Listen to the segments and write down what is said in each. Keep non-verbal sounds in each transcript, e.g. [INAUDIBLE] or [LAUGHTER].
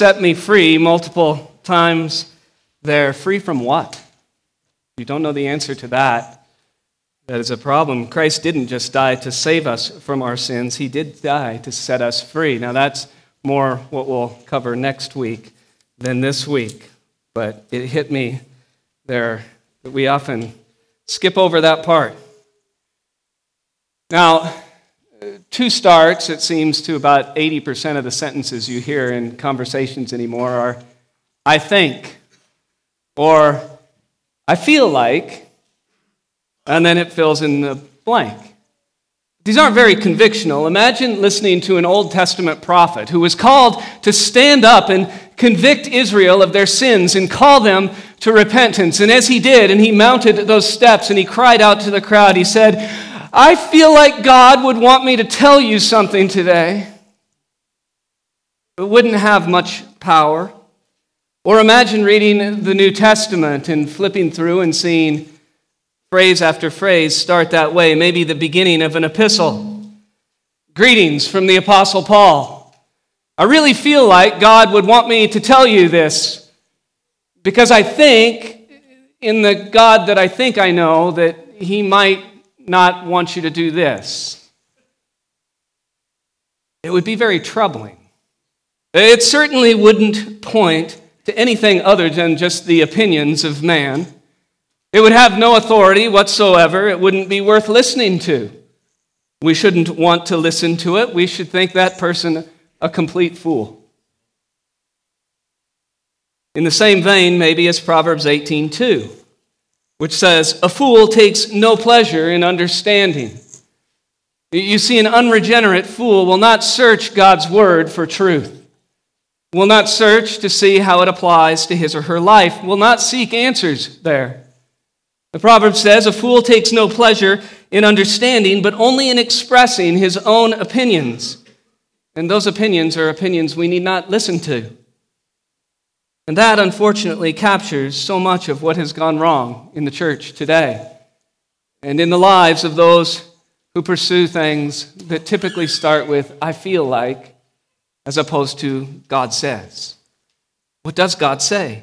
set me free multiple times there. Free from what? If you don't know the answer to that, that is a problem. Christ didn't just die to save us from our sins, He did die to set us free. Now, that's more what we'll cover next week than this week, but it hit me there that we often skip over that part. Now, two starts, it seems, to about 80% of the sentences you hear in conversations anymore are I think, or I feel like, and then it fills in the blank. These aren't very convictional. Imagine listening to an Old Testament prophet who was called to stand up and convict Israel of their sins and call them to repentance. And as he did, and he mounted those steps and he cried out to the crowd, he said, I feel like God would want me to tell you something today. It wouldn't have much power. Or imagine reading the New Testament and flipping through and seeing phrase after phrase start that way, maybe the beginning of an epistle. Greetings from the Apostle Paul. I really feel like God would want me to tell you this because I think, in the God that I think I know, that He might not want you to do this. It would be very troubling. It certainly wouldn't point to anything other than just the opinions of man. It would have no authority whatsoever. It wouldn't be worth listening to. We shouldn't want to listen to it. We should think that person a complete fool. In the same vein, maybe, as Proverbs 18:2, which says, "A fool takes no pleasure in understanding." You see, an unregenerate fool will not search God's word for truth, will not search to see how it applies to his or her life, will not seek answers there. The proverb says, A fool takes no pleasure in understanding, but only in expressing his own opinions. And those opinions are opinions we need not listen to. And that, unfortunately, captures so much of what has gone wrong in the church today and in the lives of those who pursue things that typically start with, I feel like, as opposed to, God says. What does God say?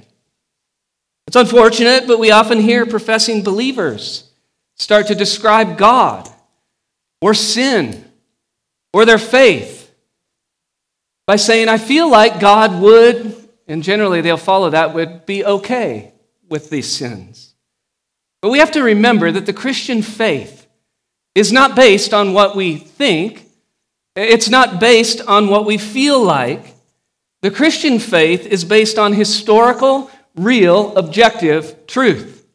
It's unfortunate, but we often hear professing believers start to describe God or sin or their faith by saying, I feel like God would, and generally they'll follow that, would be okay with these sins. But we have to remember that the Christian faith is not based on what we think, it's not based on what we feel like. The Christian faith is based on historical real, objective truth.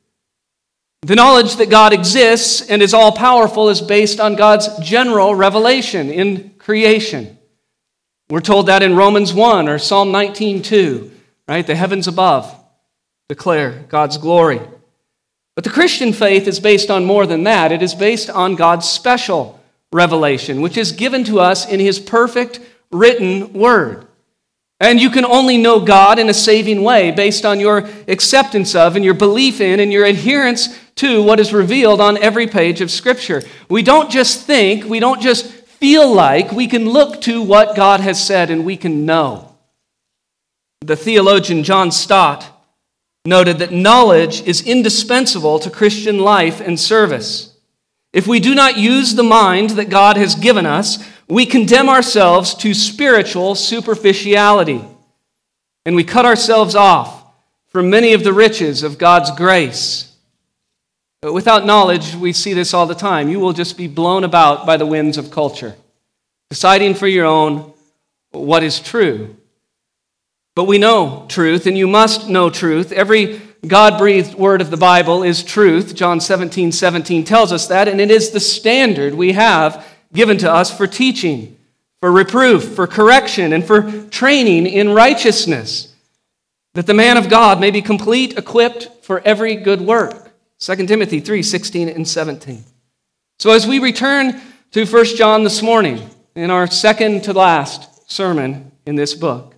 The knowledge that God exists and is all powerful is based on God's general revelation in creation. We're told that in Romans 1 or Psalm 19:2, right? The heavens above declare God's glory. But the Christian faith is based on more than that. It is based on God's special revelation, which is given to us in his perfect written word. And you can only know God in a saving way based on your acceptance of and your belief in and your adherence to what is revealed on every page of Scripture. We don't just think, we don't just feel like, we can look to what God has said and we can know. The theologian John Stott noted that knowledge is indispensable to Christian life and service. If we do not use the mind that God has given us, we condemn ourselves to spiritual superficiality, and we cut ourselves off from many of the riches of God's grace. Without knowledge, we see this all the time. You will just be blown about by the winds of culture, deciding for your own what is true. But we know truth, and you must know truth. Every God breathed word of the Bible is truth. John 17, 17 tells us that, and it is the standard we have given to us for teaching, for reproof, for correction, and for training in righteousness, that the man of God may be complete, equipped for every good work. 2 Timothy 3 16 and 17. So, as we return to 1 John this morning, in our second to last sermon in this book,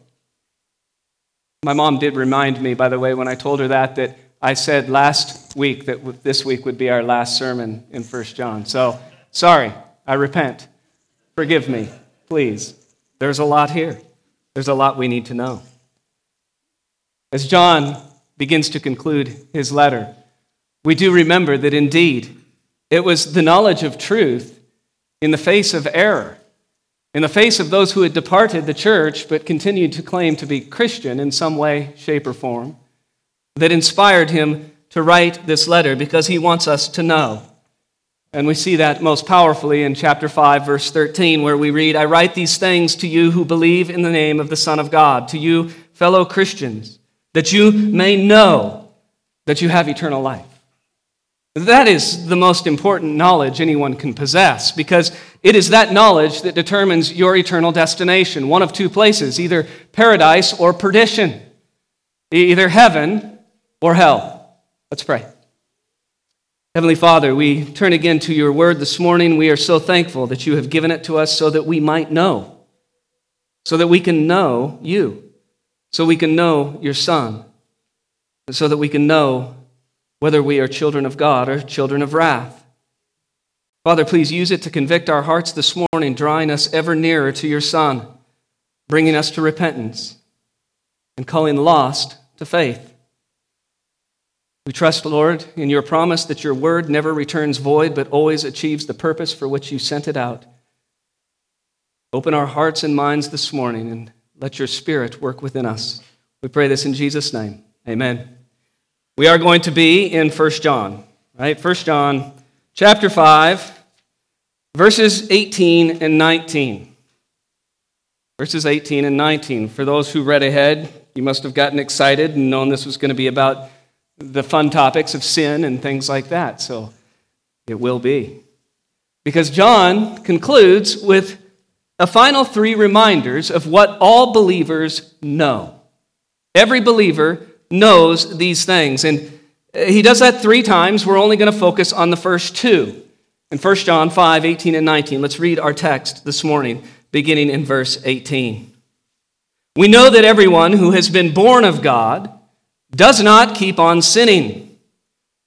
my mom did remind me, by the way, when I told her that, that I said last week that this week would be our last sermon in 1 John. So, sorry. I repent. Forgive me, please. There's a lot here. There's a lot we need to know. As John begins to conclude his letter, we do remember that indeed it was the knowledge of truth in the face of error, in the face of those who had departed the church but continued to claim to be Christian in some way, shape, or form, that inspired him to write this letter because he wants us to know. And we see that most powerfully in chapter 5, verse 13, where we read, I write these things to you who believe in the name of the Son of God, to you, fellow Christians, that you may know that you have eternal life. That is the most important knowledge anyone can possess because it is that knowledge that determines your eternal destination. One of two places, either paradise or perdition, either heaven or hell. Let's pray. Heavenly Father, we turn again to your word this morning. We are so thankful that you have given it to us so that we might know, so that we can know you, so we can know your Son, so that we can know whether we are children of God or children of wrath. Father, please use it to convict our hearts this morning, drawing us ever nearer to your Son, bringing us to repentance, and calling lost to faith. We trust, Lord, in your promise that your word never returns void, but always achieves the purpose for which you sent it out. Open our hearts and minds this morning and let your spirit work within us. We pray this in Jesus' name. Amen. We are going to be in 1 John, right? 1 John chapter 5, verses 18 and 19. Verses 18 and 19. For those who read ahead, you must have gotten excited and known this was going to be about the fun topics of sin and things like that. So it will be. Because John concludes with a final three reminders of what all believers know. Every believer knows these things. And uh, he does that three times. We're only going to focus on the first two. In 1 John 5 18 and 19, let's read our text this morning, beginning in verse 18. We know that everyone who has been born of God does not keep on sinning,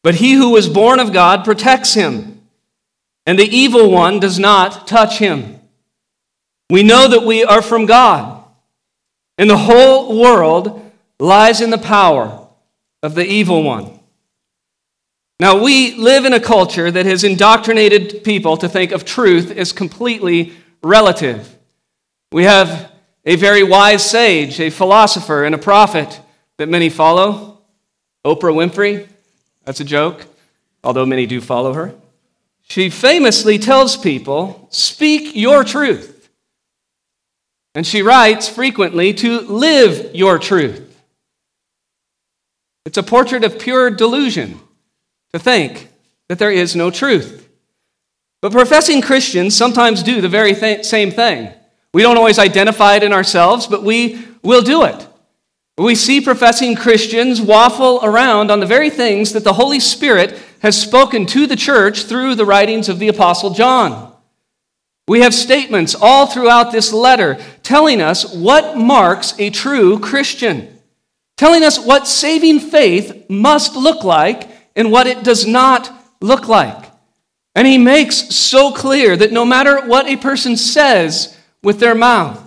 but he who was born of God protects him, and the evil one does not touch him. We know that we are from God, and the whole world lies in the power of the evil one. Now, we live in a culture that has indoctrinated people to think of truth as completely relative. We have a very wise sage, a philosopher, and a prophet that many follow. Oprah Winfrey, that's a joke, although many do follow her. She famously tells people, Speak your truth. And she writes frequently to live your truth. It's a portrait of pure delusion to think that there is no truth. But professing Christians sometimes do the very th- same thing. We don't always identify it in ourselves, but we will do it. We see professing Christians waffle around on the very things that the Holy Spirit has spoken to the church through the writings of the Apostle John. We have statements all throughout this letter telling us what marks a true Christian telling us what saving faith must look like and what it does not look like. And he makes so clear that no matter what a person says with their mouth,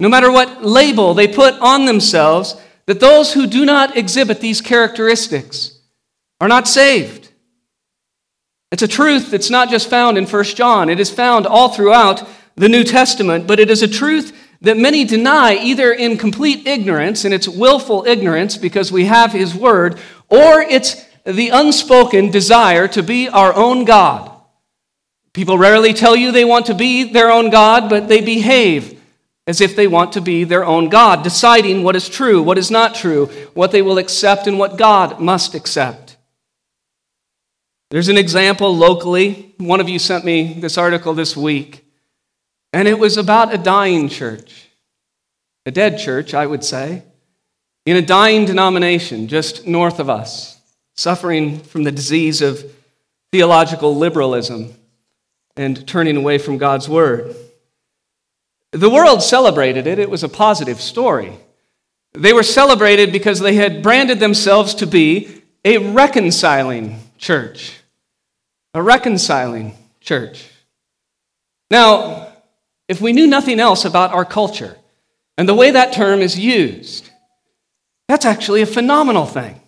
no matter what label they put on themselves, that those who do not exhibit these characteristics are not saved. It's a truth that's not just found in 1 John, it is found all throughout the New Testament, but it is a truth that many deny either in complete ignorance, and it's willful ignorance because we have His Word, or it's the unspoken desire to be our own God. People rarely tell you they want to be their own God, but they behave as if they want to be their own God, deciding what is true, what is not true, what they will accept, and what God must accept. There's an example locally. One of you sent me this article this week and it was about a dying church, a dead church, I would say, in a dying denomination just north of us, suffering from the disease of theological liberalism and turning away from God's word. The world celebrated it, it was a positive story. They were celebrated because they had branded themselves to be a reconciling church. A reconciling church. Now, if we knew nothing else about our culture and the way that term is used, That's actually a phenomenal thing.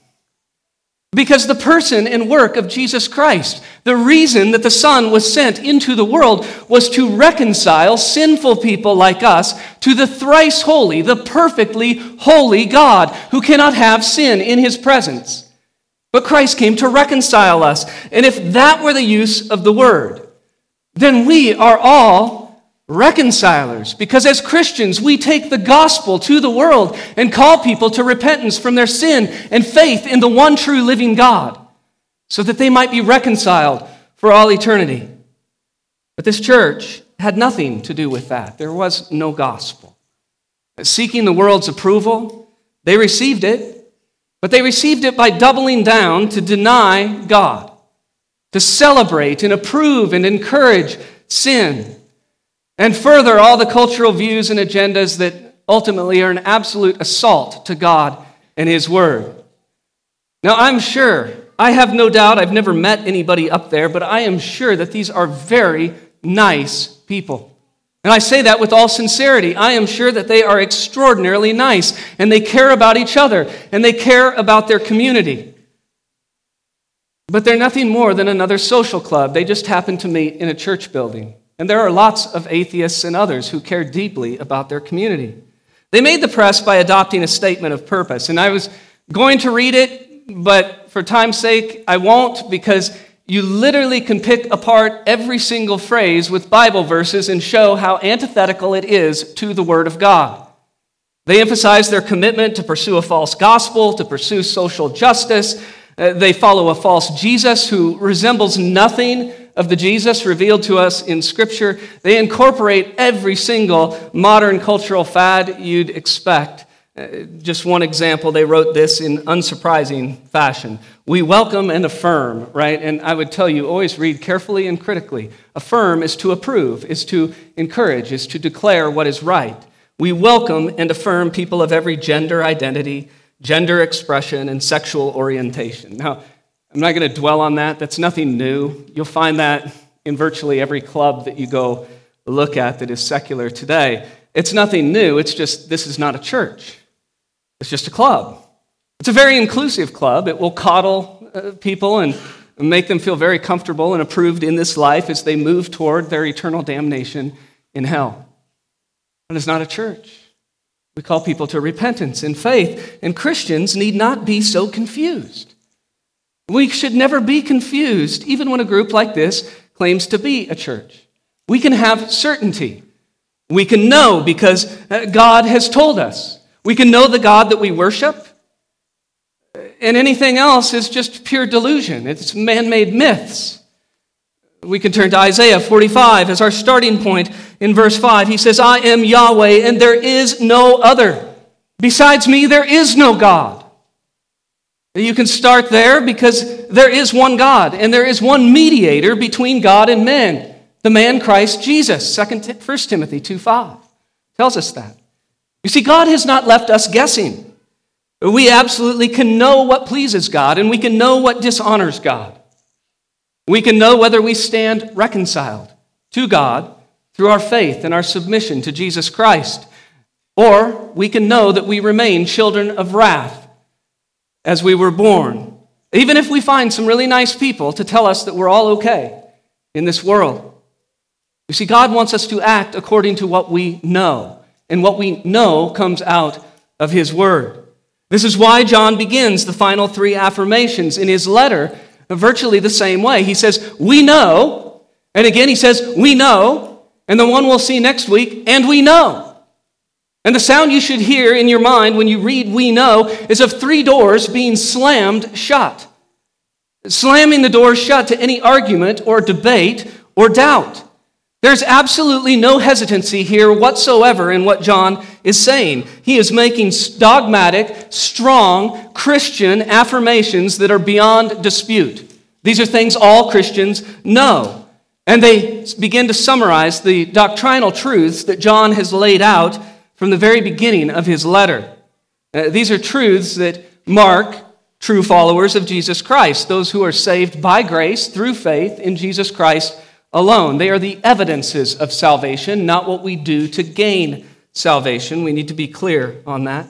Because the person and work of Jesus Christ, the reason that the Son was sent into the world was to reconcile sinful people like us to the thrice holy, the perfectly holy God who cannot have sin in his presence. But Christ came to reconcile us. And if that were the use of the word, then we are all reconcilers. Because as Christians, we take the gospel to the world and call people to repentance from their sin and faith in the one true living God so that they might be reconciled for all eternity. But this church had nothing to do with that. There was no gospel. Seeking the world's approval, they received it, but they received it by doubling down to deny God, to celebrate and approve and encourage sin and further, all the cultural views and agendas that ultimately are an absolute assault to God and His Word. Now, I'm sure, I have no doubt, I've never met anybody up there, but I am sure that these are very nice people. And I say that with all sincerity. I am sure that they are extraordinarily nice and they care about each other and they care about their community. But they're nothing more than another social club. They just happen to meet in a church building. And there are lots of atheists and others who care deeply about their community. They made the press by adopting a statement of purpose. And I was going to read it, but for time's sake, I won't because you literally can pick apart every single phrase with Bible verses and show how antithetical it is to the Word of God. They emphasize their commitment to pursue a false gospel, to pursue social justice. Uh, they follow a false Jesus who resembles nothing of the Jesus revealed to us in Scripture, they incorporate every single modern cultural fad you'd expect. Uh, just one example, they wrote this in unsurprising fashion. We welcome and affirm, right? And I would tell you, always read carefully and critically. Affirm is to approve, is to encourage, is to declare what is right. We welcome and affirm people of every gender identity, gender expression, and sexual orientation. Now, I'm not going to dwell on that. That's nothing new. You'll find that in virtually every club that you go look at that is secular today. It's nothing new. It's just this is not a church, it's just a club. It's a very inclusive club. It will coddle uh, people and make them feel very comfortable and approved in this life as they move toward their eternal damnation in hell. But it's not a church. We call people to repentance and faith, and Christians need not be so confused. We should never be confused, even when a group like this claims to be a church. We can have certainty. We can know because uh, God has told us. We can know the God that we worship. And anything else is just pure delusion, it's man made myths. We can turn to Isaiah 45 as our starting point in verse 5. He says, I am Yahweh, and there is no other. Besides me, there is no God. You can start there because there is one God and there is one mediator between God and men, the man Christ Jesus. 1 Timothy 2 5 tells us that. You see, God has not left us guessing. We absolutely can know what pleases God and we can know what dishonors God. We can know whether we stand reconciled to God through our faith and our submission to Jesus Christ, or we can know that we remain children of wrath as we were born. Even if we find some really nice people to tell us that we're all okay in this world. You see, God wants us to act according to what we know, and what we know comes out of His Word. This is why John begins the final three affirmations in his letter virtually the same way. He says, We know, and again he says, We know, and the one we'll see next week, and we know. And the sound you should hear in your mind when you read we know is of three doors being slammed shut. Slamming the doors shut to any argument or debate or doubt. There's absolutely no hesitancy here whatsoever in what John is saying. He is making dogmatic, strong Christian affirmations that are beyond dispute. These are things all Christians know. And they begin to summarize the doctrinal truths that John has laid out from the very beginning of his letter. Uh, these are truths that mark true followers of Jesus Christ, those who are saved by grace through faith in Jesus Christ alone. They are the evidences of salvation, not what we do to gain salvation. We need to be clear on that.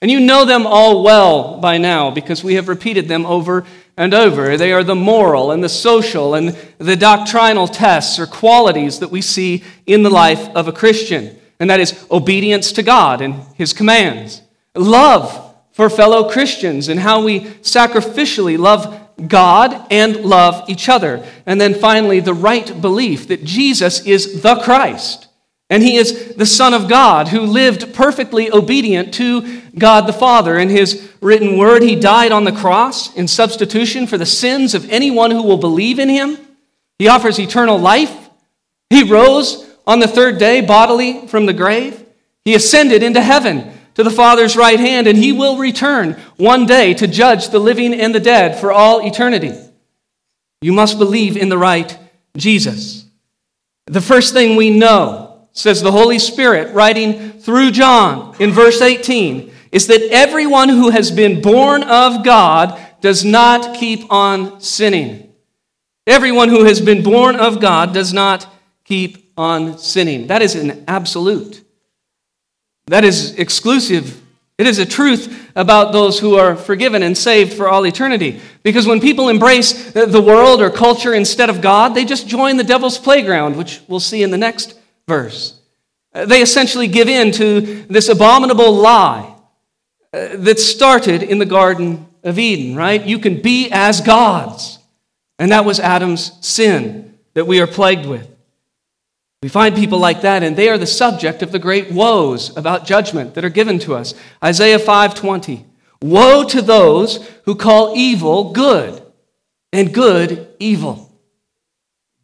And you know them all well by now because we have repeated them over and over. They are the moral and the social and the doctrinal tests or qualities that we see in the life of a Christian. And that is obedience to God and His commands, love for fellow Christians, and how we sacrificially love God and love each other. And then finally, the right belief that Jesus is the Christ and he is the Son of God who lived perfectly obedient to God the Father. In his written word, he died on the cross in substitution for the sins of anyone who will believe in him. He offers eternal life. He rose on the third day bodily from the grave. He ascended into heaven to the Father's right hand, and he will return one day to judge the living and the dead for all eternity. You must believe in the right Jesus. The first thing we know says the Holy Spirit, writing through John in verse 18, is that everyone who has been born of God does not keep on sinning. Everyone who has been born of God does not keep on sinning. That is an absolute. That is exclusive. It is a truth about those who are forgiven and saved for all eternity. Because when people embrace the world or culture instead of God, they just join the devil's playground, which we'll see in the next verse. Uh, they essentially give in to this abominable lie uh, that started in the Garden of Eden, right? You can be as gods. And that was Adam's sin that we are plagued with. We find people like that, and they are the subject of the great woes about judgment that are given to us. Isaiah 5:20. Woe to those who call evil good and good evil.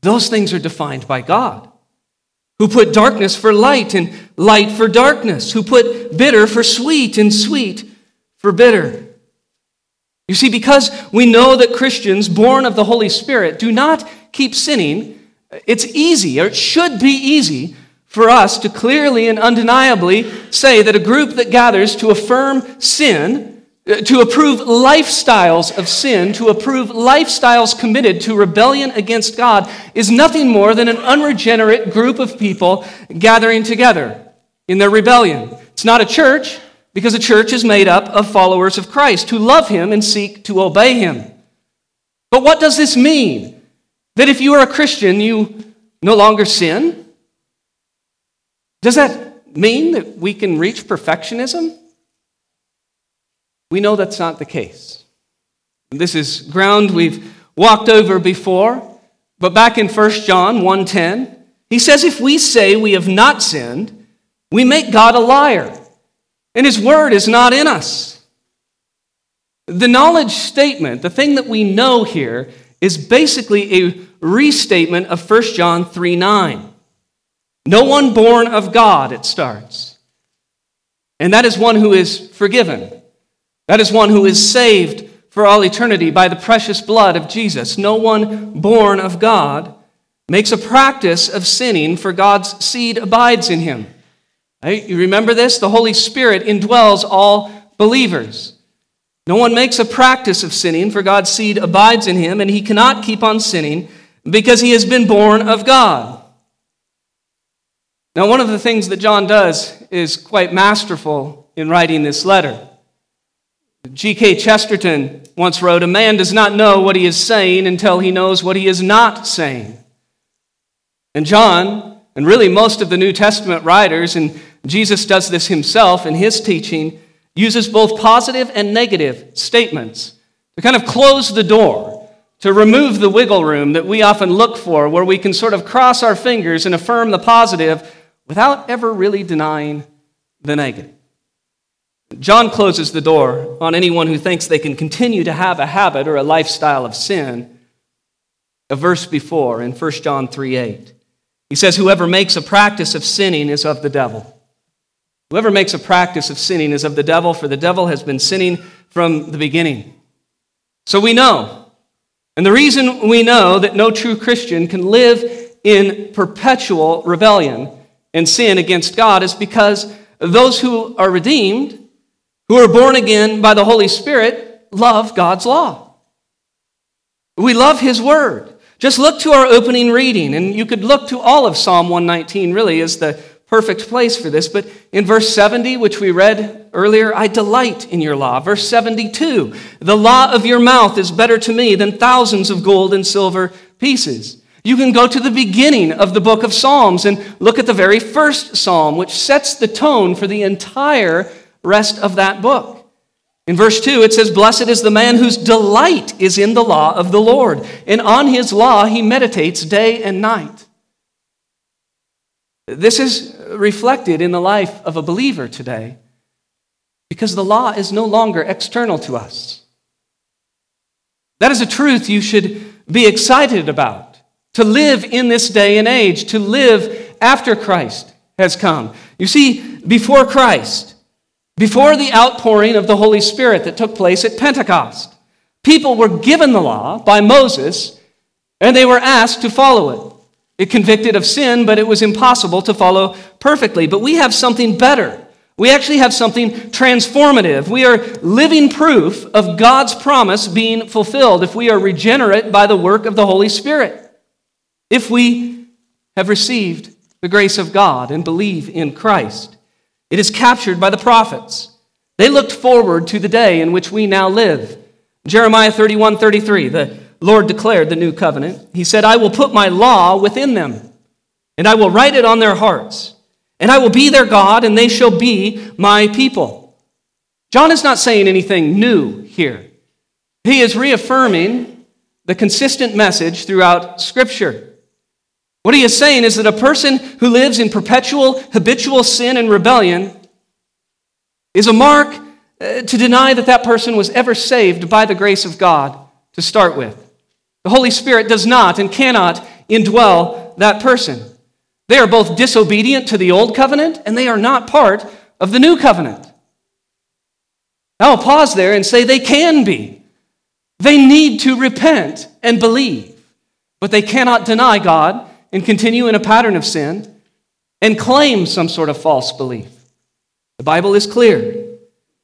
Those things are defined by God who put darkness for light and light for darkness, who put bitter for sweet and sweet for bitter. You see, because we know that Christians born of the Holy Spirit do not keep sinning, it's easy, or it should be easy, for us to clearly and undeniably say that a group that gathers to affirm sin uh, to approve lifestyles of sin, to approve lifestyles committed to rebellion against God, is nothing more than an unregenerate group of people gathering together in their rebellion. It's not a church, because a church is made up of followers of Christ who love Him and seek to obey Him. But what does this mean? That if you are a Christian, you no longer sin? Does that mean that we can reach perfectionism? We know that's not the case. This is ground we've walked over before, but back in 1 John 1:10, he says if we say we have not sinned, we make God a liar, and his word is not in us. The knowledge statement, the thing that we know here, is basically a restatement of 1 John 3 9. No one born of God, it starts. And that is one who is forgiven. That is one who is saved for all eternity by the precious blood of Jesus. No one born of God makes a practice of sinning, for God's seed abides in him. Right? You remember this? The Holy Spirit indwells all believers. No one makes a practice of sinning, for God's seed abides in him, and he cannot keep on sinning because he has been born of God. Now, one of the things that John does is quite masterful in writing this letter. G.K. Chesterton once wrote A man does not know what he is saying until he knows what he is not saying. And John, and really most of the New Testament writers, and Jesus does this himself in his teaching, uses both positive and negative statements to kind of close the door, to remove the wiggle room that we often look for, where we can sort of cross our fingers and affirm the positive without ever really denying the negative. John closes the door on anyone who thinks they can continue to have a habit or a lifestyle of sin. A verse before in 1 John 3 8. He says, Whoever makes a practice of sinning is of the devil. Whoever makes a practice of sinning is of the devil, for the devil has been sinning from the beginning. So we know. And the reason we know that no true Christian can live in perpetual rebellion and sin against God is because those who are redeemed who are born again by the Holy Spirit love God's law. We love His Word. Just look to our opening reading, and you could look to all of Psalm 119 really as the perfect place for this, but in verse 70, which we read earlier, I delight in your law. Verse 72, the law of your mouth is better to me than thousands of gold and silver pieces. You can go to the beginning of the book of Psalms and look at the very first psalm, which sets the tone for the entire rest of that book. In verse 2, it says, Blessed is the man whose delight is in the law of the Lord, and on his law he meditates day and night. This is reflected in the life of a believer today because the law is no longer external to us. That is a truth you should be excited about to live in this day and age, to live after Christ has come. You see, before Christ, before the outpouring of the Holy Spirit that took place at Pentecost, people were given the law by Moses and they were asked to follow it. It convicted of sin, but it was impossible to follow perfectly. But we have something better. We actually have something transformative. We are living proof of God's promise being fulfilled if we are regenerate by the work of the Holy Spirit. If we have received the grace of God and believe in Christ, it is captured by the prophets. They looked forward to the day in which we now live. Jeremiah 31 33, the Lord declared the new covenant. He said, I will put my law within them, and I will write it on their hearts, and I will be their God, and they shall be my people. John is not saying anything new here. He is reaffirming the consistent message throughout Scripture. What he is saying is that a person who lives in perpetual, habitual sin and rebellion is a mark uh, to deny that that person was ever saved by the grace of God to start with. The Holy Spirit does not and cannot indwell that person. They are both disobedient to the old covenant and they are not part of the new covenant. I'll pause there and say they can be. They need to repent and believe, but they cannot deny God and continue in a pattern of sin and claim some sort of false belief. The Bible is clear.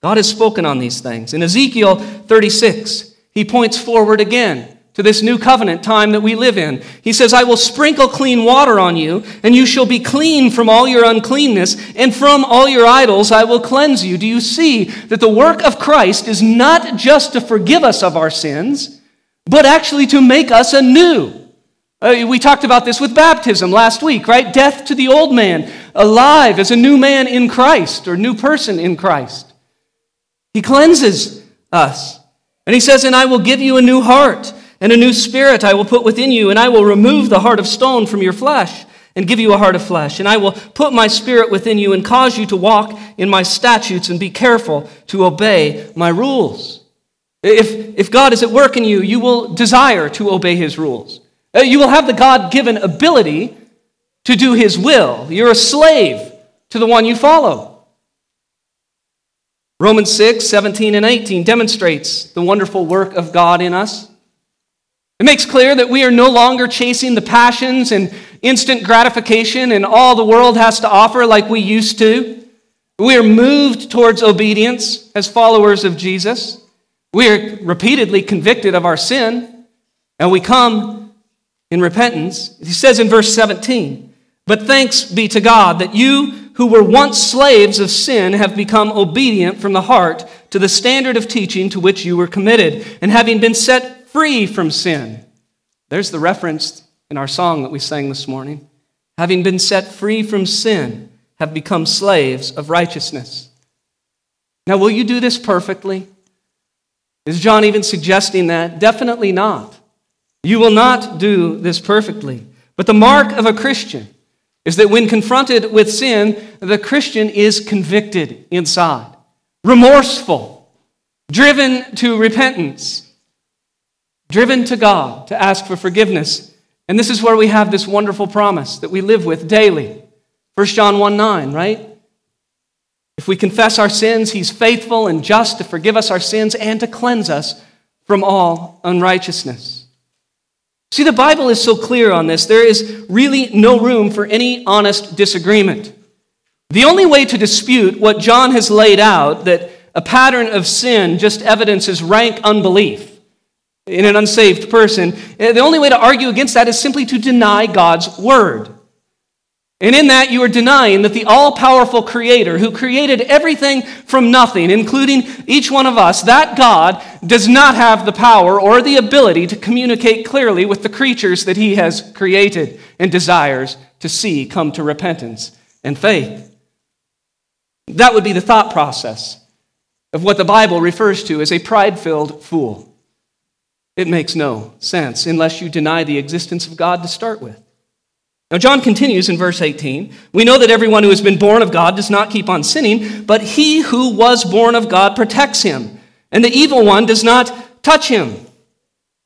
God has spoken on these things. In Ezekiel 36, he points forward again to this new covenant time that we live in. He says, I will sprinkle clean water on you, and you shall be clean from all your uncleanness, and from all your idols I will cleanse you. Do you see that the work of Christ is not just to forgive us of our sins, but actually to make us anew? Uh, we talked about this with baptism last week, right? Death to the old man, alive as a new man in Christ or new person in Christ. He cleanses us. And he says, And I will give you a new heart and a new spirit I will put within you, and I will remove the heart of stone from your flesh and give you a heart of flesh. And I will put my spirit within you and cause you to walk in my statutes and be careful to obey my rules. If, if God is at work in you, you will desire to obey his rules. Uh, you will have the God given ability to do his will. You're a slave to the one you follow. Romans 6, 17, and 18 demonstrates the wonderful work of God in us. It makes clear that we are no longer chasing the passions and instant gratification and all the world has to offer like we used to. We are moved towards obedience as followers of Jesus. We are repeatedly convicted of our sin, and we come in repentance. He says in verse 17, But thanks be to God that you who were once slaves of sin have become obedient from the heart to the standard of teaching to which you were committed, and having been set free from sin. There's the reference in our song that we sang this morning. Having been set free from sin, have become slaves of righteousness. Now, will you do this perfectly? Is John even suggesting that? Definitely not. You will not do this perfectly. But the mark of a Christian is that when confronted with sin, the Christian is convicted inside, remorseful, driven to repentance driven to God to ask for forgiveness. And this is where we have this wonderful promise that we live with daily. 1 John 1 9, right? If we confess our sins, he's faithful and just to forgive us our sins and to cleanse us from all unrighteousness. See, the Bible is so clear on this, there is really no room for any honest disagreement. The only way to dispute what John has laid out, that a pattern of sin just evidences rank unbelief, in an unsaved person. Eh, the only way to argue against that is simply to deny God's word. And in that, you are denying that the all powerful Creator, who created everything from nothing, including each one of us, that God does not have the power or the ability to communicate clearly with the creatures that He has created and desires to see come to repentance and faith. That would be the thought process of what the Bible refers to as a pride filled fool. It makes no sense unless you deny the existence of God to start with. Now, John continues in verse 18. We know that everyone who has been born of God does not keep on sinning, but he who was born of God protects him, and the evil one does not touch him.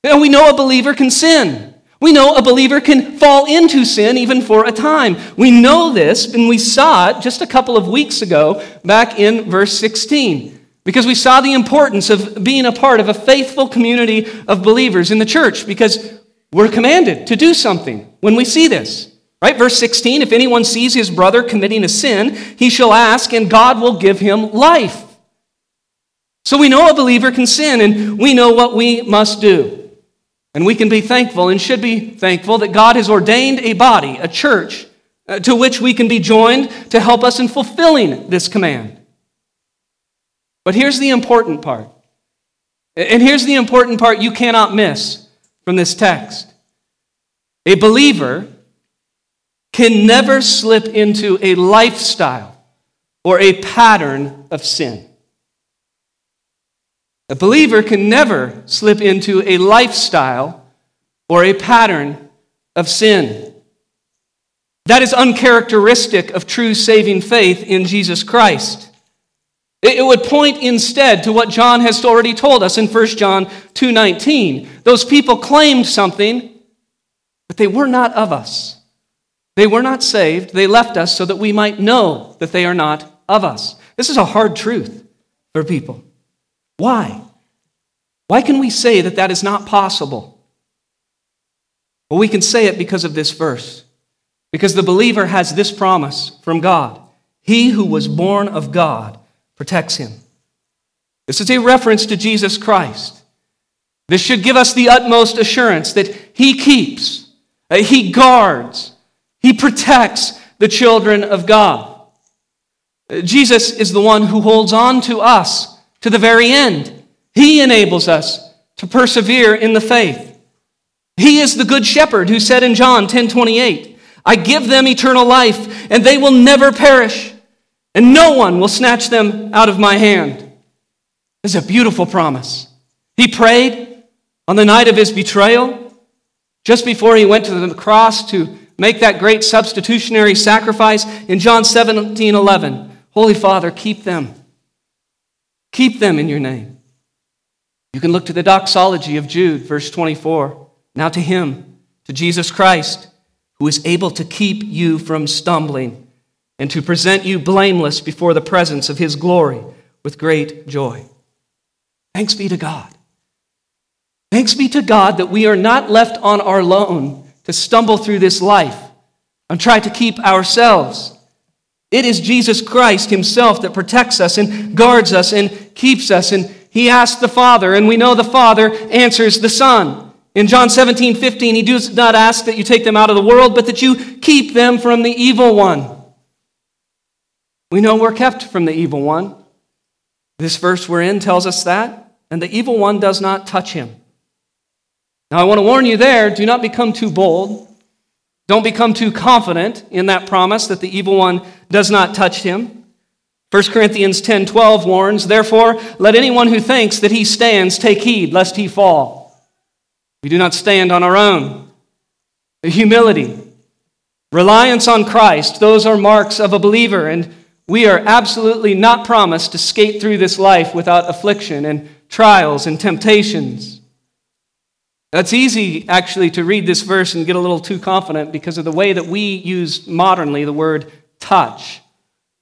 And we know a believer can sin. We know a believer can fall into sin even for a time. We know this, and we saw it just a couple of weeks ago back in verse 16, because we saw the importance of being a part of a faithful community of believers in the church, because we're commanded to do something when we see this. Right? Verse 16 if anyone sees his brother committing a sin, he shall ask, and God will give him life. So we know a believer can sin, and we know what we must do. And we can be thankful and should be thankful that God has ordained a body, a church, uh, to which we can be joined to help us in fulfilling this command. But here's the important part. And here's the important part you cannot miss from this text. A believer can never slip into a lifestyle or a pattern of sin. A believer can never slip into a lifestyle or a pattern of sin. That is uncharacteristic of true saving faith in Jesus Christ. It would point instead to what John has already told us in 1 John 2:19. Those people claimed something, but they were not of us. They were not saved. They left us so that we might know that they are not of us. This is a hard truth for people. Why? Why can we say that that is not possible? Well, we can say it because of this verse. Because the believer has this promise from God He who was born of God protects him. This is a reference to Jesus Christ. This should give us the utmost assurance that He keeps, He guards, he protects the children of God. Uh, Jesus is the one who holds on to us to the very end. He enables us to persevere in the faith. He is the good shepherd who said in John 10 28, I give them eternal life, and they will never perish, and no one will snatch them out of my hand. Is a beautiful promise. He prayed on the night of his betrayal, just before he went to the cross to make that great substitutionary sacrifice in John 17 11. Holy Father, keep them. Keep them in your name. You can look to the doxology of Jude, verse 24. Now to him, to Jesus Christ, who is able to keep you from stumbling and to present you blameless before the presence of his glory with great joy. Thanks be to God. Thanks be to God that we are not left on our own to stumble through this life and try to keep ourselves. It is Jesus Christ Himself that protects us and guards us and keeps us. And He asks the Father, and we know the Father answers the Son. In John 17, 15, He does not ask that you take them out of the world, but that you keep them from the evil one. We know we're kept from the evil one. This verse we're in tells us that, and the evil one does not touch him. Now, I want to warn you there do not become too bold. Don't become too confident in that promise that the evil one does not touch him. 1 Corinthians 10 12 warns, Therefore, let anyone who thinks that he stands take heed lest he fall. We do not stand on our own. Humility, reliance on Christ, those are marks of a believer, and we are absolutely not promised to skate through this life without affliction and trials and temptations. That's easy, actually, to read this verse and get a little too confident because of the way that we use modernly the word touch.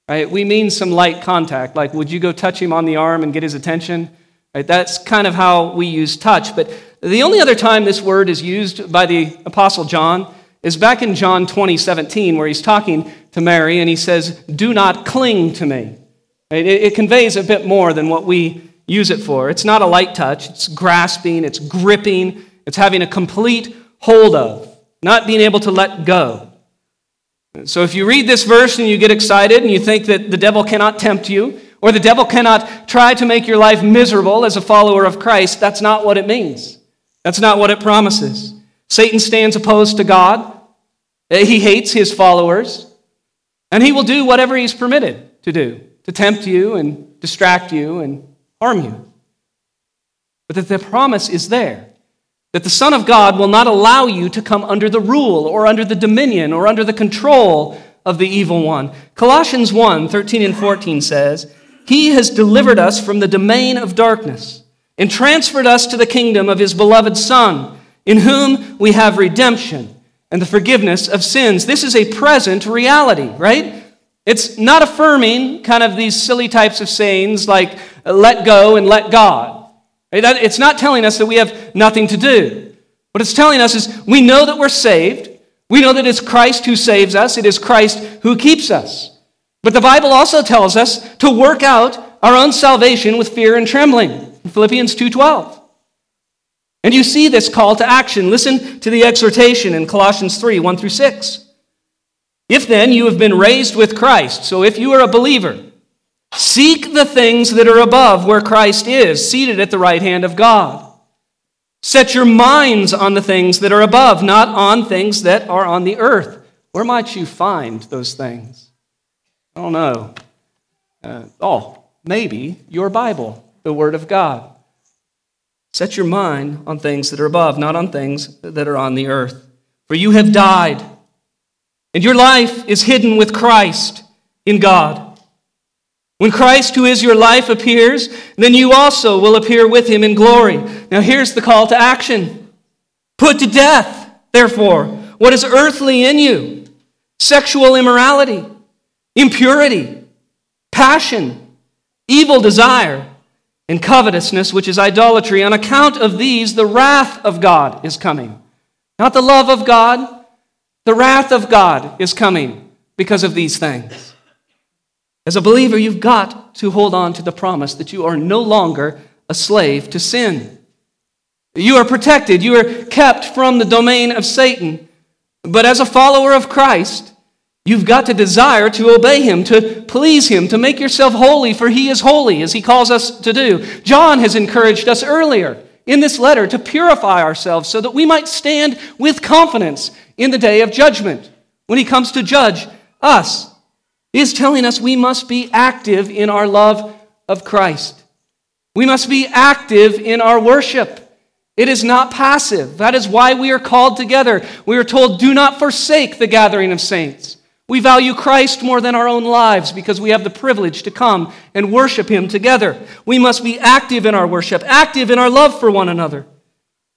Right? We mean some light contact, like, would you go touch him on the arm and get his attention? Right? That's kind of how we use touch. But the only other time this word is used by the Apostle John is back in John 20, 17, where he's talking to Mary and he says, Do not cling to me. It, it conveys a bit more than what we use it for. It's not a light touch, it's grasping, it's gripping, it's having a complete hold of, not being able to let go. So if you read this verse and you get excited and you think that the devil cannot tempt you, or the devil cannot try to make your life miserable as a follower of Christ, that's not what it means. That's not what it promises. Satan stands opposed to God. Eh, he hates his followers. And he will do whatever he's permitted to do to tempt you and distract you and harm you. But that the promise is there that the Son of God will not allow you to come under the rule or under the dominion or under the control of the evil one. Colossians 1 13 and 14 says, He has delivered us from the domain of darkness and transferred us to the kingdom of His beloved Son, in whom we have redemption and the forgiveness of sins. This is a present reality, right? It's not affirming kind of these silly types of sayings like let go and let God. It's not telling us that we have nothing to do. What it's telling us is we know that we're saved. We know that it's Christ who saves us. It is Christ who keeps us. But the Bible also tells us to work out our own salvation with fear and trembling. Philippians 2:12. And you see this call to action. Listen to the exhortation in Colossians 3 1 through 6. If then you have been raised with Christ, so if you are a believer, Seek the things that are above where Christ is, seated at the right hand of God. Set your minds on the things that are above, not on things that are on the earth. Where might you find those things? I don't know. Uh, oh, maybe your Bible, the Word of God. Set your mind on things that are above, not on things that are on the earth. For you have died, and your life is hidden with Christ in God. When Christ, who is your life, appears, then you also will appear with him in glory. Now, here's the call to action Put to death, therefore, what is earthly in you sexual immorality, impurity, passion, evil desire, and covetousness, which is idolatry. On account of these, the wrath of God is coming. Not the love of God, the wrath of God is coming because of these things. As a believer, you've got to hold on to the promise that you are no longer a slave to sin. You are protected, you are kept from the domain of Satan. But as a follower of Christ, you've got to desire to obey him, to please him, to make yourself holy, for he is holy, as he calls us to do. John has encouraged us earlier in this letter to purify ourselves so that we might stand with confidence in the day of judgment when he comes to judge us. He is telling us we must be active in our love of Christ. We must be active in our worship. It is not passive. That is why we are called together. We are told, do not forsake the gathering of saints. We value Christ more than our own lives because we have the privilege to come and worship Him together. We must be active in our worship, active in our love for one another,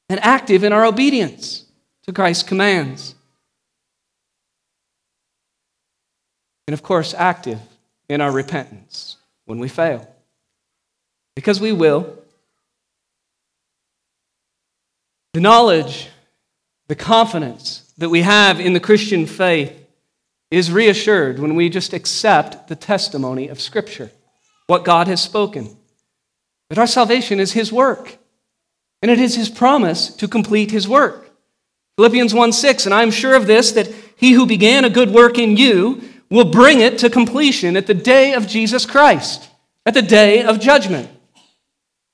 and active in our obedience to Christ's commands. And of course, active in our repentance when we fail. Because we will. The knowledge, the confidence that we have in the Christian faith is reassured when we just accept the testimony of Scripture, what God has spoken. That our salvation is His work, and it is His promise to complete His work. Philippians 1 6, and I am sure of this, that He who began a good work in you will bring it to completion at the day of Jesus Christ, at the day of judgment.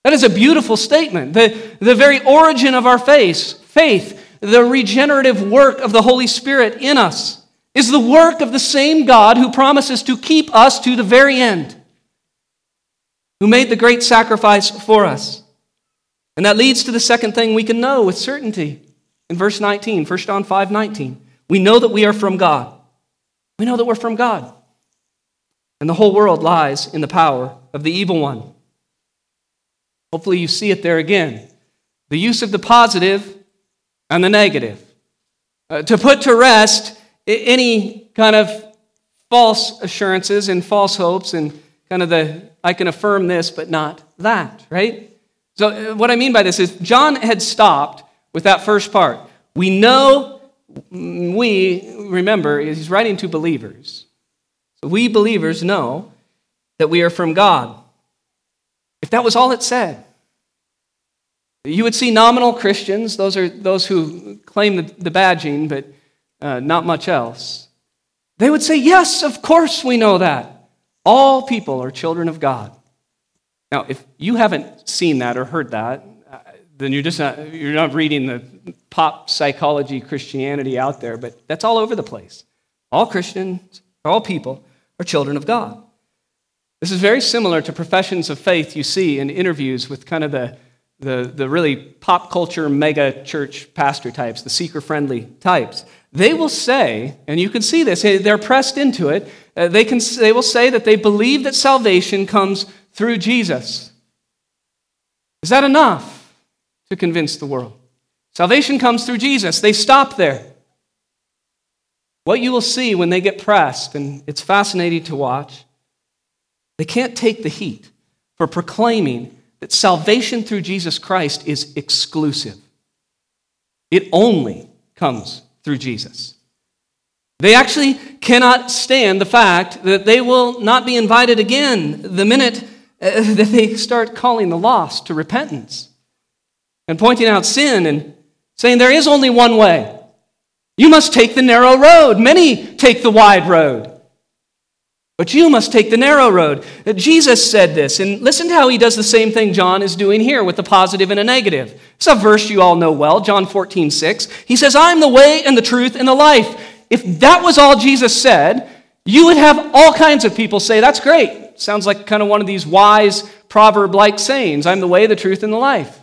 That is a beautiful statement. The, the very origin of our faith, faith, the regenerative work of the Holy Spirit in us, is the work of the same God who promises to keep us to the very end, who made the great sacrifice for us. And that leads to the second thing we can know with certainty. In verse 19, 1 John 5 19, we know that we are from God. We know that we're from God. And the whole world lies in the power of the evil one. Hopefully, you see it there again. The use of the positive and the negative. Uh, to put to rest any kind of false assurances and false hopes and kind of the, I can affirm this, but not that, right? So, uh, what I mean by this is John had stopped with that first part. We know we, remember, he's writing to believers. So we believers know that we are from God. If that was all it said, you would see nominal Christians, those are those who claim the, the badging, but uh, not much else. They would say, Yes, of course we know that. All people are children of God. Now, if you haven't seen that or heard that, uh, then you're just not, you're not reading the pop psychology Christianity out there, but that's all over the place. All Christians, all people are children of God. This is very similar to professions of faith you see in interviews with kind of the, the, the really pop culture mega church pastor types, the seeker friendly types. They will say, and you can see this, they're pressed into it, uh, they, can, they will say that they believe that salvation comes through Jesus. Is that enough to convince the world? Salvation comes through Jesus. They stop there. What you will see when they get pressed, and it's fascinating to watch, they can't take the heat for proclaiming that salvation through Jesus Christ is exclusive. It only comes through Jesus. They actually cannot stand the fact that they will not be invited again the minute uh, [LAUGHS] that they start calling the lost to repentance and pointing out sin and saying there is only one way. You must take the narrow road. Many take the wide road. But you must take the narrow road. Uh, Jesus said this, and listen to how he does the same thing John is doing here with a positive and a negative. It's a verse you all know well, John 14, 6. He says, I'm the way and the truth and the life. If that was all Jesus said, you would have all kinds of people say, That's great. Sounds like kind of one of these wise proverb like sayings I'm the way, the truth, and the life.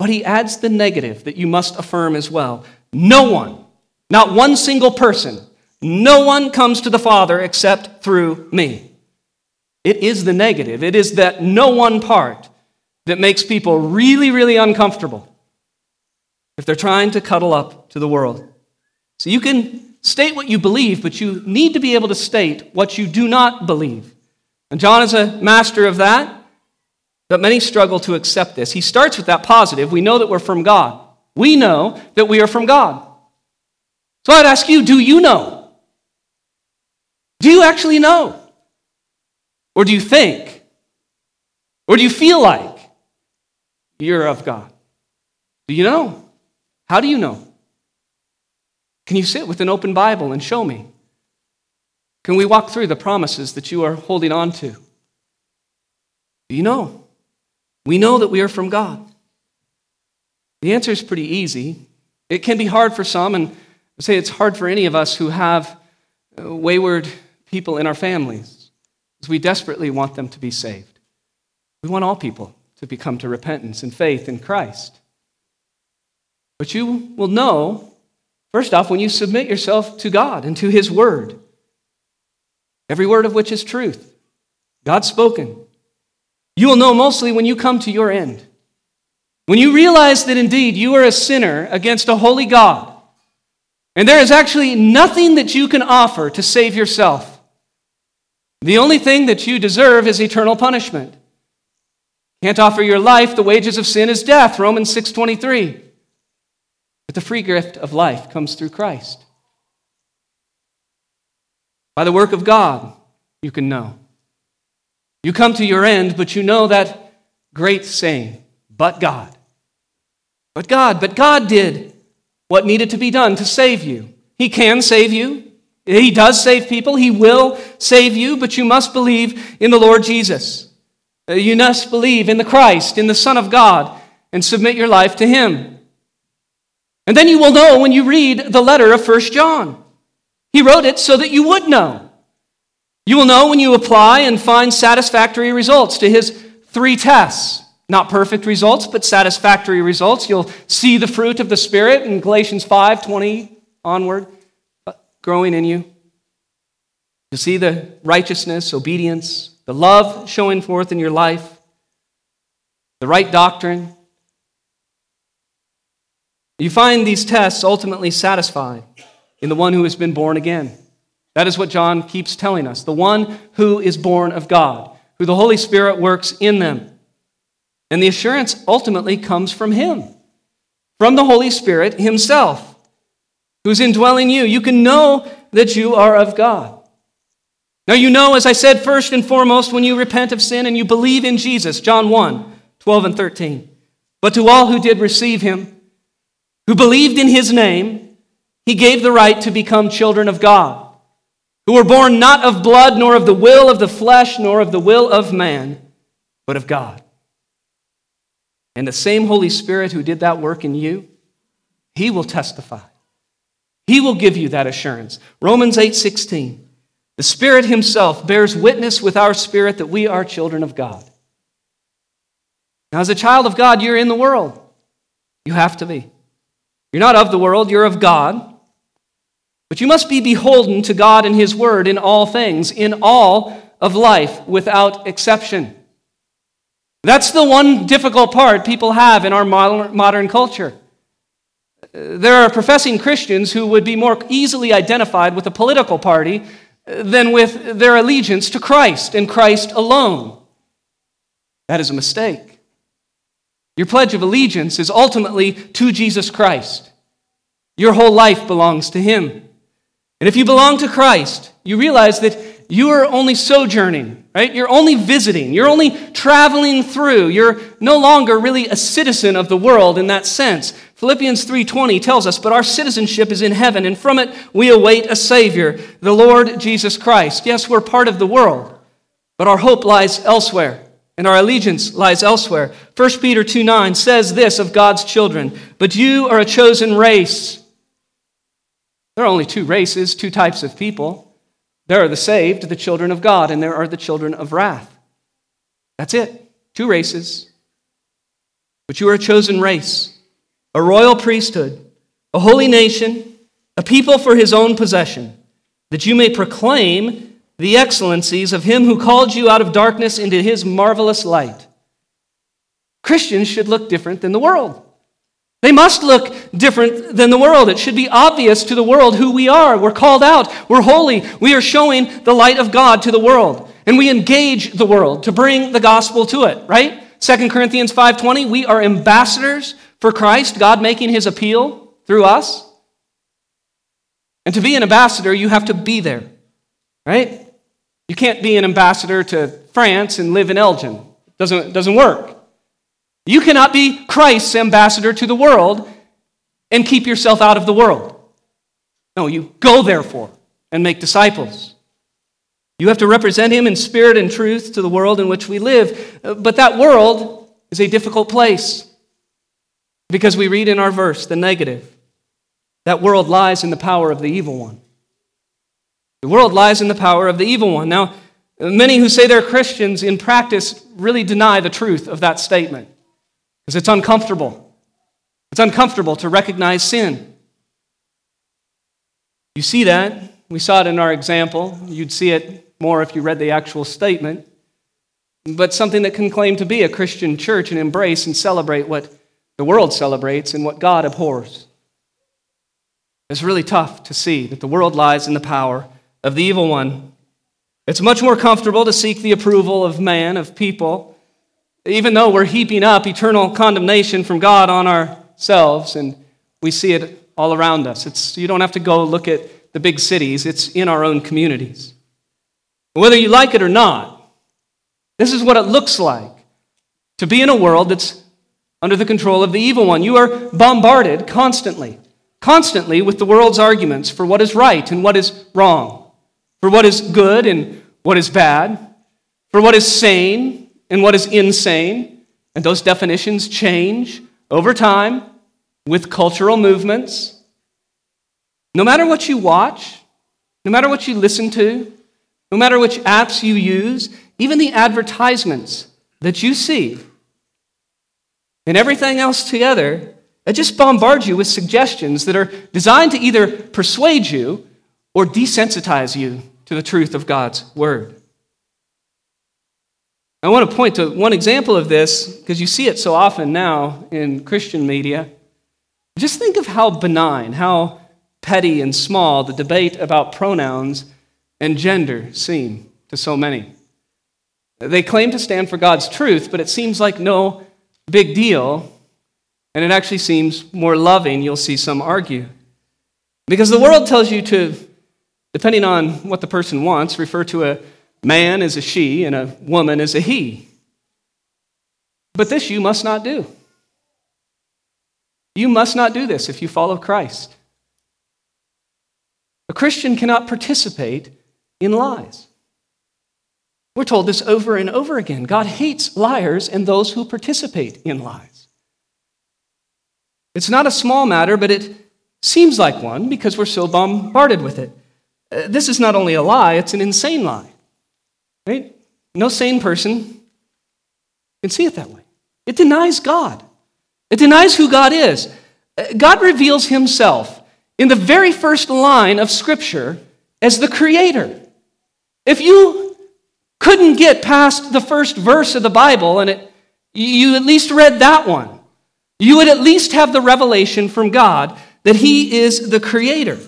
But he adds the negative that you must affirm as well. No one, not one single person, no one comes to the Father except through me. It is the negative. It is that no one part that makes people really, really uncomfortable if they're trying to cuddle up to the world. So you can state what you believe, but you need to be able to state what you do not believe. And John is a master of that, but many struggle to accept this. He starts with that positive. We know that we're from God. We know that we are from God. So I'd ask you, do you know? Do you actually know? Or do you think? Or do you feel like you're of God? Do you know? How do you know? Can you sit with an open Bible and show me? Can we walk through the promises that you are holding on to? Do you know? We know that we are from God. The answer is pretty easy. It can be hard for some, and I say it's hard for any of us who have uh, wayward people in our families because we desperately want them to be saved. We want all people to become to repentance and faith in Christ. But you will know, first off, when you submit yourself to God and to His Word, every word of which is truth, God spoken. You will know mostly when you come to your end. When you realize that indeed you are a sinner against a holy God, and there is actually nothing that you can offer to save yourself. The only thing that you deserve is eternal punishment. Can't offer your life, the wages of sin is death, Romans 6:23. But the free gift of life comes through Christ. By the work of God, you can know. You come to your end, but you know that great saying, but God. But God, but God did what needed to be done to save you. He can save you. He does save people. He will save you, but you must believe in the Lord Jesus. Uh, you must believe in the Christ, in the Son of God, and submit your life to Him. And then you will know when you read the letter of First John. He wrote it so that you would know. You will know when you apply and find satisfactory results to his three tests. Not perfect results, but satisfactory results. You'll see the fruit of the Spirit in Galatians 5 20 onward growing in you. You see the righteousness, obedience, the love showing forth in your life, the right doctrine. You find these tests ultimately satisfied in the one who has been born again. That is what John keeps telling us the one who is born of God, who the Holy Spirit works in them. And the assurance ultimately comes from Him, from the Holy Spirit Himself who's indwelling you. You can know that you are of God. Now, you know, as I said, first and foremost, when you repent of sin and you believe in Jesus, John 1 12 and 13. But to all who did receive him, who believed in his name, he gave the right to become children of God, who were born not of blood, nor of the will of the flesh, nor of the will of man, but of God. And the same Holy Spirit who did that work in you, he will testify. He will give you that assurance. Romans 8:16. The Spirit himself bears witness with our spirit that we are children of God. Now as a child of God, you're in the world. You have to be. You're not of the world, you're of God. But you must be beholden to God and His Word in all things, in all of life, without exception. That's the one difficult part people have in our modern culture. There are professing Christians who would be more easily identified with a political party than with their allegiance to Christ and Christ alone. That is a mistake. Your pledge of allegiance is ultimately to Jesus Christ. Your whole life belongs to Him. And if you belong to Christ, you realize that you are only sojourning, right? You're only visiting. You're only traveling through. You're no longer really a citizen of the world in that sense. Philippians 3:20 tells us, "But our citizenship is in heaven, and from it we await a savior, the Lord Jesus Christ." Yes, we're part of the world, but our hope lies elsewhere, and our allegiance lies elsewhere. 1 Peter 2:9 says this of God's children, "But you are a chosen race, there are only two races, two types of people. There are the saved, the children of God, and there are the children of wrath. That's it. Two races. But you are a chosen race, a royal priesthood, a holy nation, a people for his own possession, that you may proclaim the excellencies of him who called you out of darkness into his marvelous light. Christians should look different than the world. They must look different than the world. It should be obvious to the world who we are. We're called out. We're holy. We are showing the light of God to the world. And we engage the world to bring the gospel to it, right? 2 Corinthians 5:20, we are ambassadors for Christ, God making his appeal through us. And to be an ambassador, you have to be there, right? You can't be an ambassador to France and live in Elgin. It doesn't, doesn't work. You cannot be Christ's ambassador to the world and keep yourself out of the world. No, you go therefore and make disciples. You have to represent him in spirit and truth to the world in which we live. But that world is a difficult place because we read in our verse the negative. That world lies in the power of the evil one. The world lies in the power of the evil one. Now, many who say they're Christians in practice really deny the truth of that statement. Because it's uncomfortable. It's uncomfortable to recognize sin. You see that. We saw it in our example. You'd see it more if you read the actual statement. But something that can claim to be a Christian church and embrace and celebrate what the world celebrates and what God abhors. It's really tough to see that the world lies in the power of the evil one. It's much more comfortable to seek the approval of man, of people, even though we're heaping up eternal condemnation from God on ourselves, and we see it all around us. It's, you don't have to go look at the big cities, it's in our own communities. Whether you like it or not, this is what it looks like to be in a world that's under the control of the evil one. You are bombarded constantly, constantly with the world's arguments for what is right and what is wrong, for what is good and what is bad, for what is sane and what is insane. And those definitions change over time with cultural movements. No matter what you watch, no matter what you listen to, no matter which apps you use, even the advertisements that you see, and everything else together, it just bombards you with suggestions that are designed to either persuade you or desensitize you to the truth of God's word. I want to point to one example of this because you see it so often now in Christian media. Just think of how benign, how petty and small the debate about pronouns and gender seem to so many. They claim to stand for God's truth, but it seems like no big deal, and it actually seems more loving, you'll see some argue. Because the world tells you to, depending on what the person wants, refer to a man as a she and a woman as a he. But this you must not do. You must not do this if you follow Christ. A Christian cannot participate in lies. We're told this over and over again. God hates liars and those who participate in lies. It's not a small matter, but it seems like one because we're so bombarded with it. Uh, this is not only a lie, it's an insane lie. Right? No sane person can see it that way. It denies God, it denies who God is. Uh, God reveals himself in the very first line of Scripture as the Creator. If you couldn't get past the first verse of the Bible and it, you at least read that one, you would at least have the revelation from God that He is the Creator.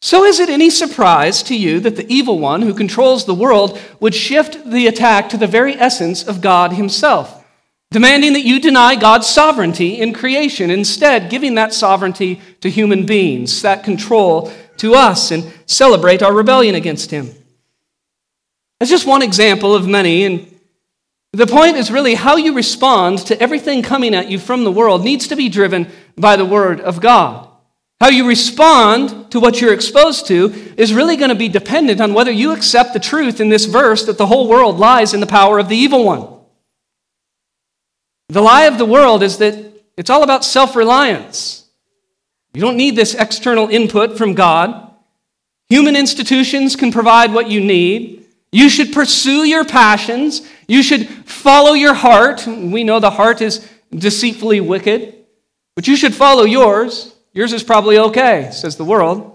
So, is it any surprise to you that the evil one who controls the world would shift the attack to the very essence of God Himself, demanding that you deny God's sovereignty in creation, instead, giving that sovereignty to human beings, that control to us, and celebrate our rebellion against Him? That's just one example of many. And the point is really how you respond to everything coming at you from the world needs to be driven by the Word of God. How you respond to what you're exposed to is really going to be dependent on whether you accept the truth in this verse that the whole world lies in the power of the evil one. The lie of the world is that it's all about self reliance. You don't need this external input from God. Human institutions can provide what you need. You should pursue your passions. You should follow your heart. We know the heart is deceitfully wicked, but you should follow yours. Yours is probably okay, says the world.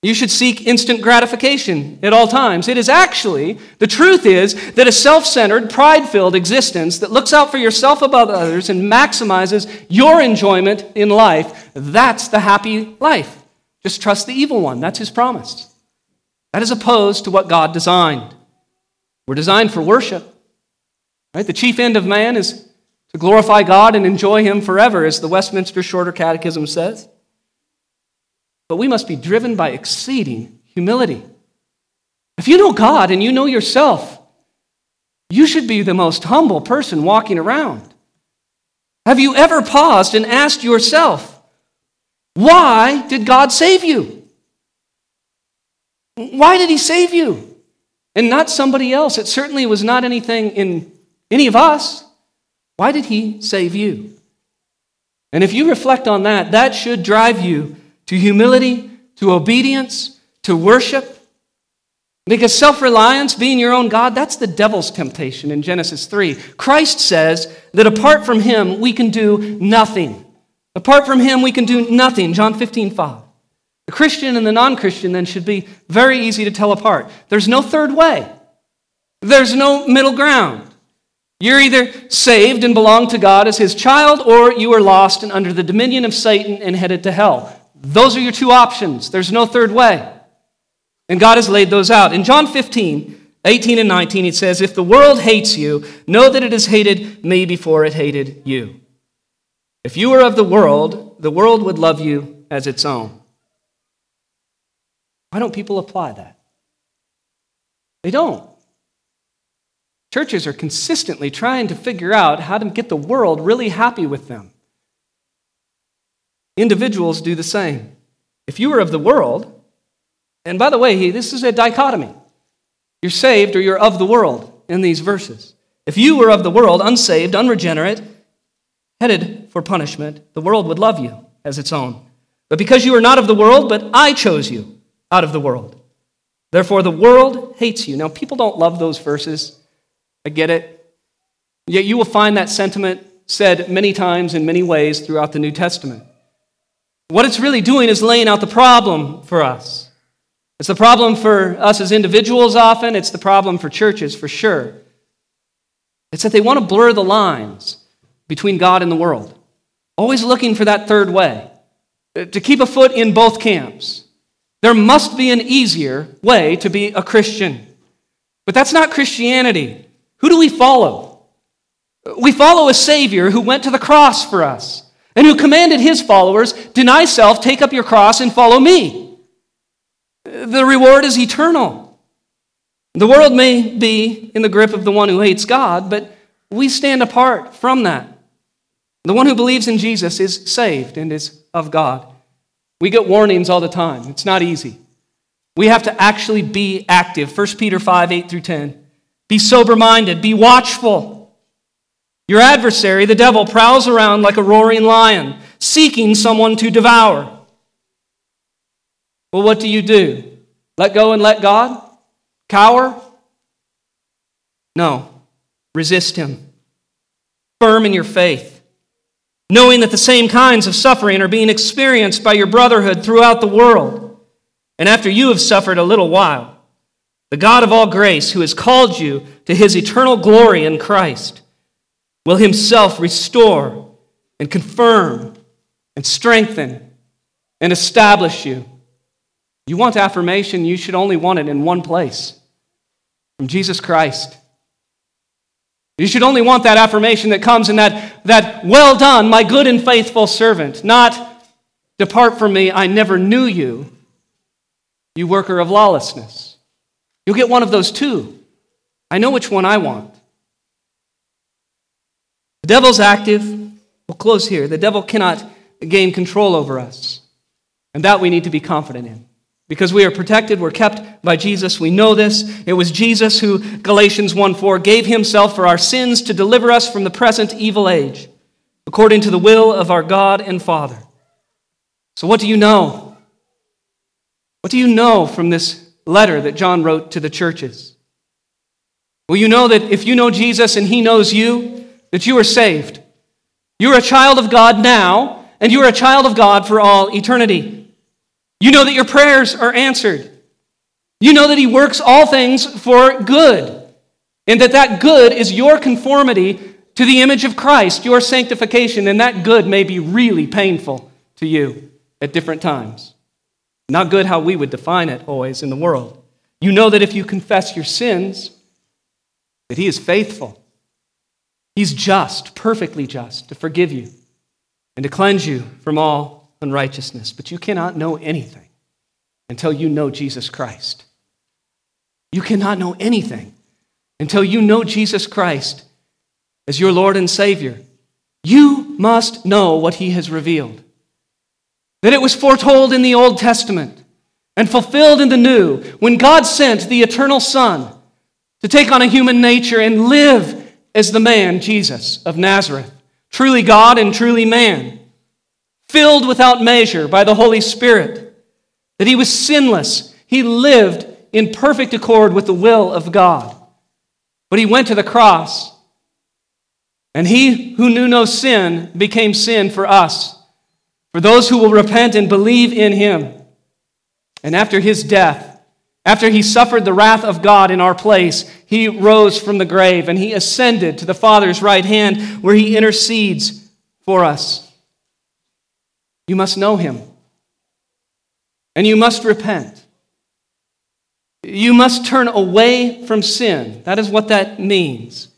You should seek instant gratification at all times. It is actually, the truth is that a self centered, pride filled existence that looks out for yourself above others and maximizes your enjoyment in life, that's the happy life. Just trust the evil one. That's his promise. That is opposed to what God designed. We're designed for worship. Right? The chief end of man is to glorify God and enjoy Him forever, as the Westminster Shorter Catechism says. But we must be driven by exceeding humility. If you know God and you know yourself, you should be the most humble person walking around. Have you ever paused and asked yourself, why did God save you? Why did He save you? And not somebody else. It certainly was not anything in any of us. Why did he save you? And if you reflect on that, that should drive you to humility, to obedience, to worship. Because self reliance, being your own God, that's the devil's temptation in Genesis 3. Christ says that apart from him, we can do nothing. Apart from him, we can do nothing. John 15, 5. The Christian and the non Christian then should be very easy to tell apart. There's no third way, there's no middle ground. You're either saved and belong to God as his child, or you are lost and under the dominion of Satan and headed to hell. Those are your two options. There's no third way. And God has laid those out. In John 15, 18 and 19, it says, If the world hates you, know that it has hated me before it hated you. If you were of the world, the world would love you as its own. Why don't people apply that? They don't. Churches are consistently trying to figure out how to get the world really happy with them. Individuals do the same. If you are of the world, and by the way, this is a dichotomy. You're saved or you're of the world in these verses. If you were of the world, unsaved, unregenerate, headed for punishment, the world would love you as its own. But because you are not of the world, but I chose you, out of the world. Therefore, the world hates you. Now, people don't love those verses. I get it. Yet you will find that sentiment said many times in many ways throughout the New Testament. What it's really doing is laying out the problem for us. It's the problem for us as individuals often, it's the problem for churches for sure. It's that they want to blur the lines between God and the world, always looking for that third way, to keep a foot in both camps. There must be an easier way to be a Christian. But that's not Christianity. Who do we follow? We follow a Savior who went to the cross for us and who commanded his followers deny self, take up your cross, and follow me. The reward is eternal. The world may be in the grip of the one who hates God, but we stand apart from that. The one who believes in Jesus is saved and is of God. We get warnings all the time. It's not easy. We have to actually be active. 1 Peter 5 8 through 10. Be sober minded, be watchful. Your adversary, the devil, prowls around like a roaring lion, seeking someone to devour. Well, what do you do? Let go and let God? Cower? No. Resist him. Firm in your faith, knowing that the same kinds of suffering are being experienced by your brotherhood throughout the world. And after you have suffered a little while, the God of all grace, who has called you to his eternal glory in Christ, will himself restore and confirm and strengthen and establish you. You want affirmation, you should only want it in one place from Jesus Christ. You should only want that affirmation that comes in that, that well done, my good and faithful servant, not depart from me, I never knew you, you worker of lawlessness. You'll get one of those two. I know which one I want. The devil's active. We'll close here. The devil cannot gain control over us. And that we need to be confident in. Because we are protected, we're kept by Jesus. We know this. It was Jesus who, Galatians 1 4, gave himself for our sins to deliver us from the present evil age, according to the will of our God and Father. So, what do you know? What do you know from this letter that John wrote to the churches. Well, you know that if you know Jesus and he knows you, that you are saved. You're a child of God now, and you are a child of God for all eternity. You know that your prayers are answered. You know that he works all things for good, and that that good is your conformity to the image of Christ, your sanctification, and that good may be really painful to you at different times. Not good how we would define it always in the world. You know that if you confess your sins, that He is faithful. He's just, perfectly just, to forgive you and to cleanse you from all unrighteousness. But you cannot know anything until you know Jesus Christ. You cannot know anything until you know Jesus Christ as your Lord and Savior. You must know what He has revealed that it was foretold in the Old Testament and fulfilled in the New when God sent the eternal Son to take on a human nature and live as the man, Jesus of Nazareth, truly God and truly man, filled without measure by the Holy Spirit, that he was sinless. He lived in perfect accord with the will of God. But he went to the cross, and he who knew no sin became sin for us for those who will repent and believe in him. And after his death, after he suffered the wrath of God in our place, he rose from the grave and he ascended to the Father's right hand where he intercedes for us. You must know him. And you must repent. You must turn away from sin. That is what that means.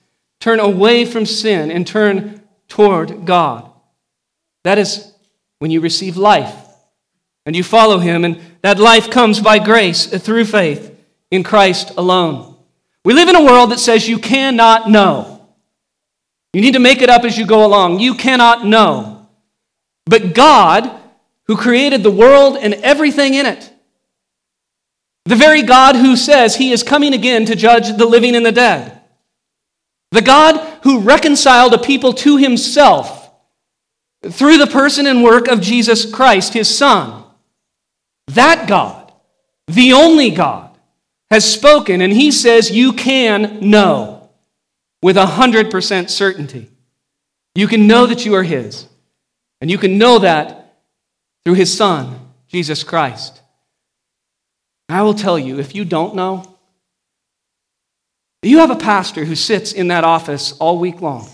Turn away from sin and turn toward God. That is when you receive life and you follow him, and that life comes by grace through faith in Christ alone. We live in a world that says you cannot know. You need to make it up as you go along. You cannot know. But God, who created the world and everything in it, the very God who says he is coming again to judge the living and the dead, the God who reconciled a people to himself through the person and work of Jesus Christ, his Son. That God, the only God, has spoken, and he says you can know with 100% certainty. You can know that you are his, and you can know that through his Son, Jesus Christ. I will tell you, if you don't know, you have a pastor who sits in that office all week long,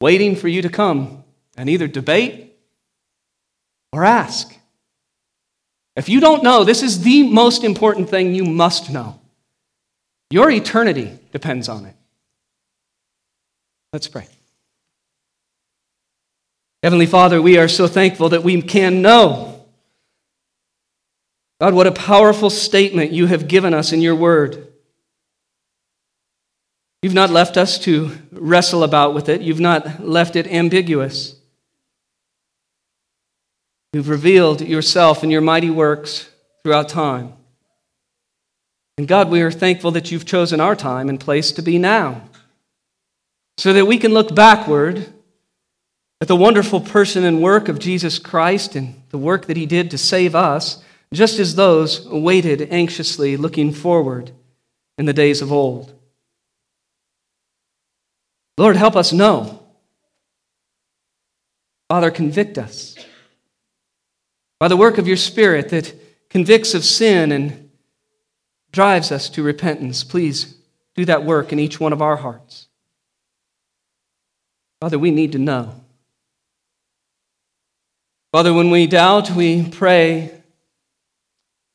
waiting for you to come and either debate or ask. If you don't know, this is the most important thing you must know. Your eternity depends on it. Let's pray. Heavenly Father, we are so thankful that we can know. God, what a powerful statement you have given us in your word. You've not left us to wrestle about with it, you've not left it ambiguous You've revealed yourself and your mighty works throughout time. And God, we are thankful that you've chosen our time and place to be now, so that we can look backward at the wonderful person and work of Jesus Christ and the work that he did to save us, just as those waited anxiously looking forward in the days of old. Lord, help us know. Father, convict us by the work of your Spirit that convicts of sin and drives us to repentance. Please do that work in each one of our hearts. Father, we need to know. Father, when we doubt, we pray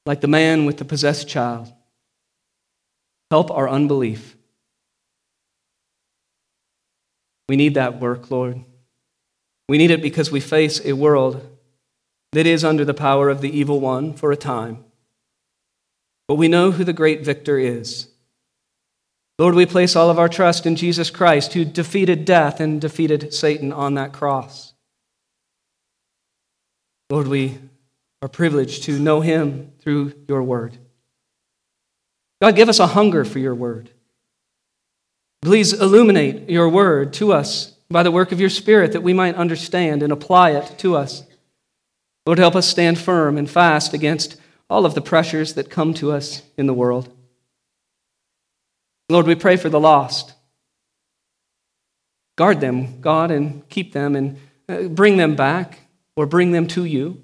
like the man with the possessed child. Help our unbelief. We need that work, Lord. We need it because we face a world that is under the power of the evil one for a time. But we know who the great victor is. Lord, we place all of our trust in Jesus Christ, who defeated death and defeated Satan on that cross. Lord, we are privileged to know him through your word. God, give us a hunger for your word. Please illuminate your word to us by the work of your Spirit that we might understand and apply it to us. Lord, help us stand firm and fast against all of the pressures that come to us in the world. Lord, we pray for the lost. Guard them, God, and keep them and uh, bring them back or bring them to you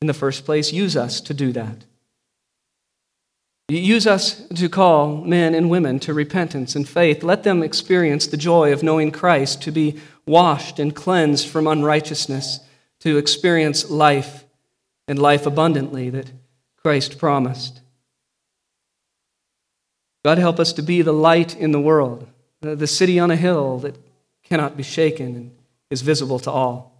in the first place. Use us to do that. Use us to call men and women to repentance and faith. Let them experience the joy of knowing Christ, to be washed and cleansed from unrighteousness, to experience life and life abundantly that Christ promised. God, help us to be the light in the world, the city on a hill that cannot be shaken and is visible to all.